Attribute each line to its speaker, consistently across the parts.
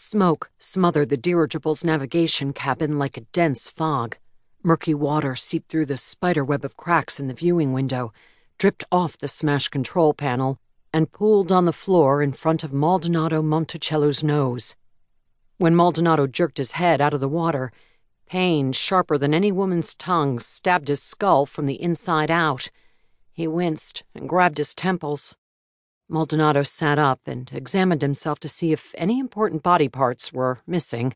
Speaker 1: Smoke smothered the dirigible's navigation cabin like a dense fog. Murky water seeped through the spiderweb of cracks in the viewing window, dripped off the smashed control panel, and pooled on the floor in front of Maldynado Montichelu's nose. When Maldynado jerked his head out of the water, pain sharper than any woman's tongue stabbed his skull from the inside out. He winced and grabbed his temples. Maldynado sat up and examined himself to see if any important body parts were missing.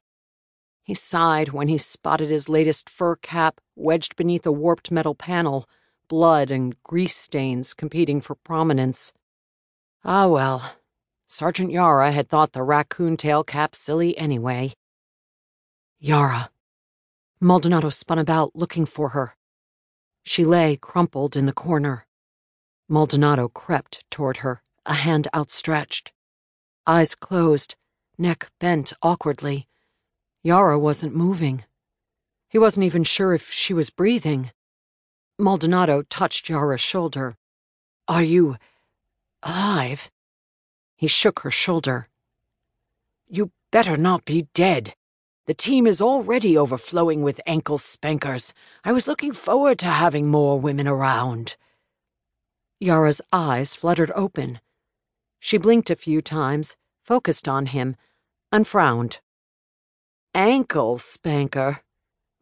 Speaker 1: He sighed when he spotted his latest fur cap wedged beneath a warped metal panel, blood and grease stains competing for prominence. Ah, well, Sergeant Yara had thought the raccoon tail cap silly anyway. Yara. Maldynado spun about, looking for her. She lay crumpled in the corner. Maldynado crept toward her a hand outstretched. Eyes closed, neck bent awkwardly. Yara wasn't moving. He wasn't even sure if she was breathing. Maldynado touched Yara's shoulder. Are you alive? He shook her shoulder. You better not be dead. The team is already overflowing with ankle spankers. I was looking forward to having more women around. Yara's eyes fluttered open. She blinked a few times, focused on him, and frowned. Ankle spanker.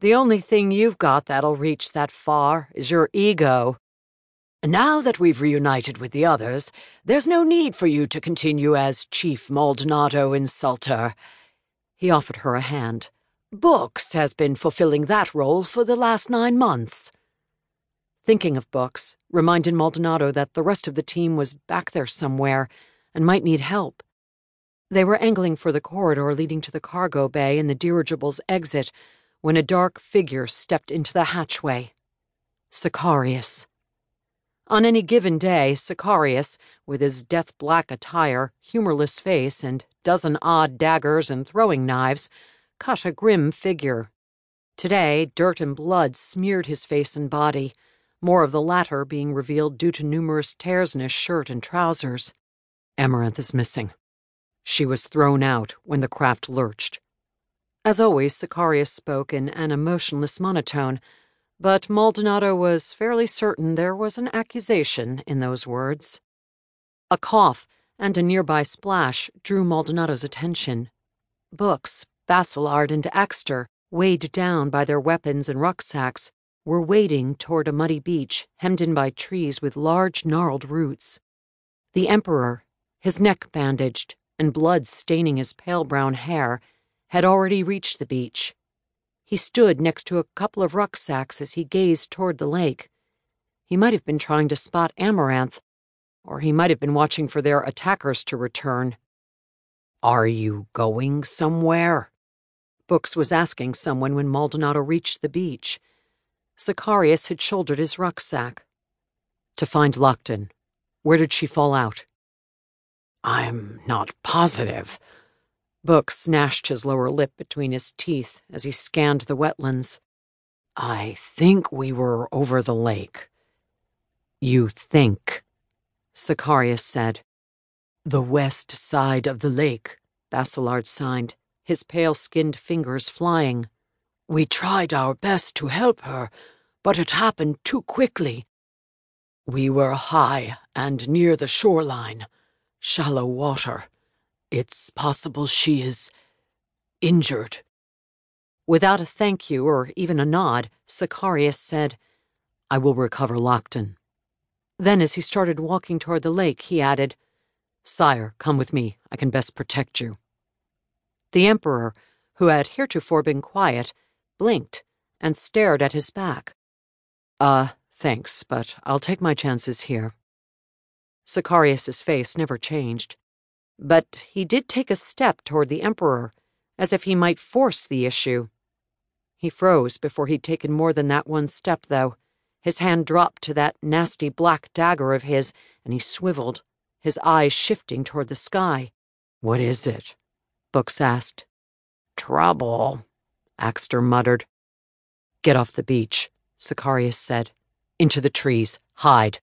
Speaker 1: The only thing you've got that'll reach that far is your ego. Now that we've reunited with the others, there's no need for you to continue as Chief Maldynado Insulter. He offered her a hand. Books has been fulfilling that role for the last nine months. Thinking of Books reminded Maldynado that the rest of the team was back there somewhere and might need help. They were angling for the corridor leading to the cargo bay and the dirigible's exit when a dark figure stepped into the hatchway. Sicarius. On any given day, Sicarius, with his death black attire, humorless face, and dozen odd daggers and throwing knives, cut a grim figure. Today, dirt and blood smeared his face and body, more of the latter being revealed due to numerous tears in his shirt and trousers. Amaranthe is missing. She was thrown out when the craft lurched. As always, Sicarius spoke in an emotionless monotone, but Maldynado was fairly certain there was an accusation in those words. A cough and a nearby splash drew Maldynado's attention. Books, Basilard, and Akstyr, weighed down by their weapons and rucksacks, were wading toward a muddy beach hemmed in by trees with large gnarled roots. The Emperor, his neck bandaged and blood staining his pale brown hair, had already reached the beach. He stood next to a couple of rucksacks as he gazed toward the lake. He might have been trying to spot Amaranthe, or he might have been watching for their attackers to return. Are you going somewhere? Books was asking someone when Maldynado reached the beach. Sicarius had shouldered his rucksack. To find Lokdon. Where did she fall out? I'm not positive. Books gnashed his lower lip between his teeth as he scanned the wetlands. I think we were over the lake. You think, Sicarius said. The west side of the lake, Basilard signed, his pale skinned fingers flying. We tried our best to help her, but it happened too quickly. We were high and near the shoreline shallow water. It's possible she is injured. Without a thank you or even a nod, Sicarius said, I will recover Lokdon. Then, as he started walking toward the lake, he added, Sire, come with me. I can best protect you. The Emperor, who had heretofore been quiet, blinked and stared at his back. Uh, thanks, but I'll take my chances here. Sicarius's face never changed. But he did take a step toward the Emperor, as if he might force the issue. He froze before he'd taken more than that one step, though. His hand dropped to that nasty black dagger of his, and he swiveled, his eyes shifting toward the sky. What is it? Books asked. Trouble, Akstyr muttered. Get off the beach, Sicarius said. Into the trees. Hide.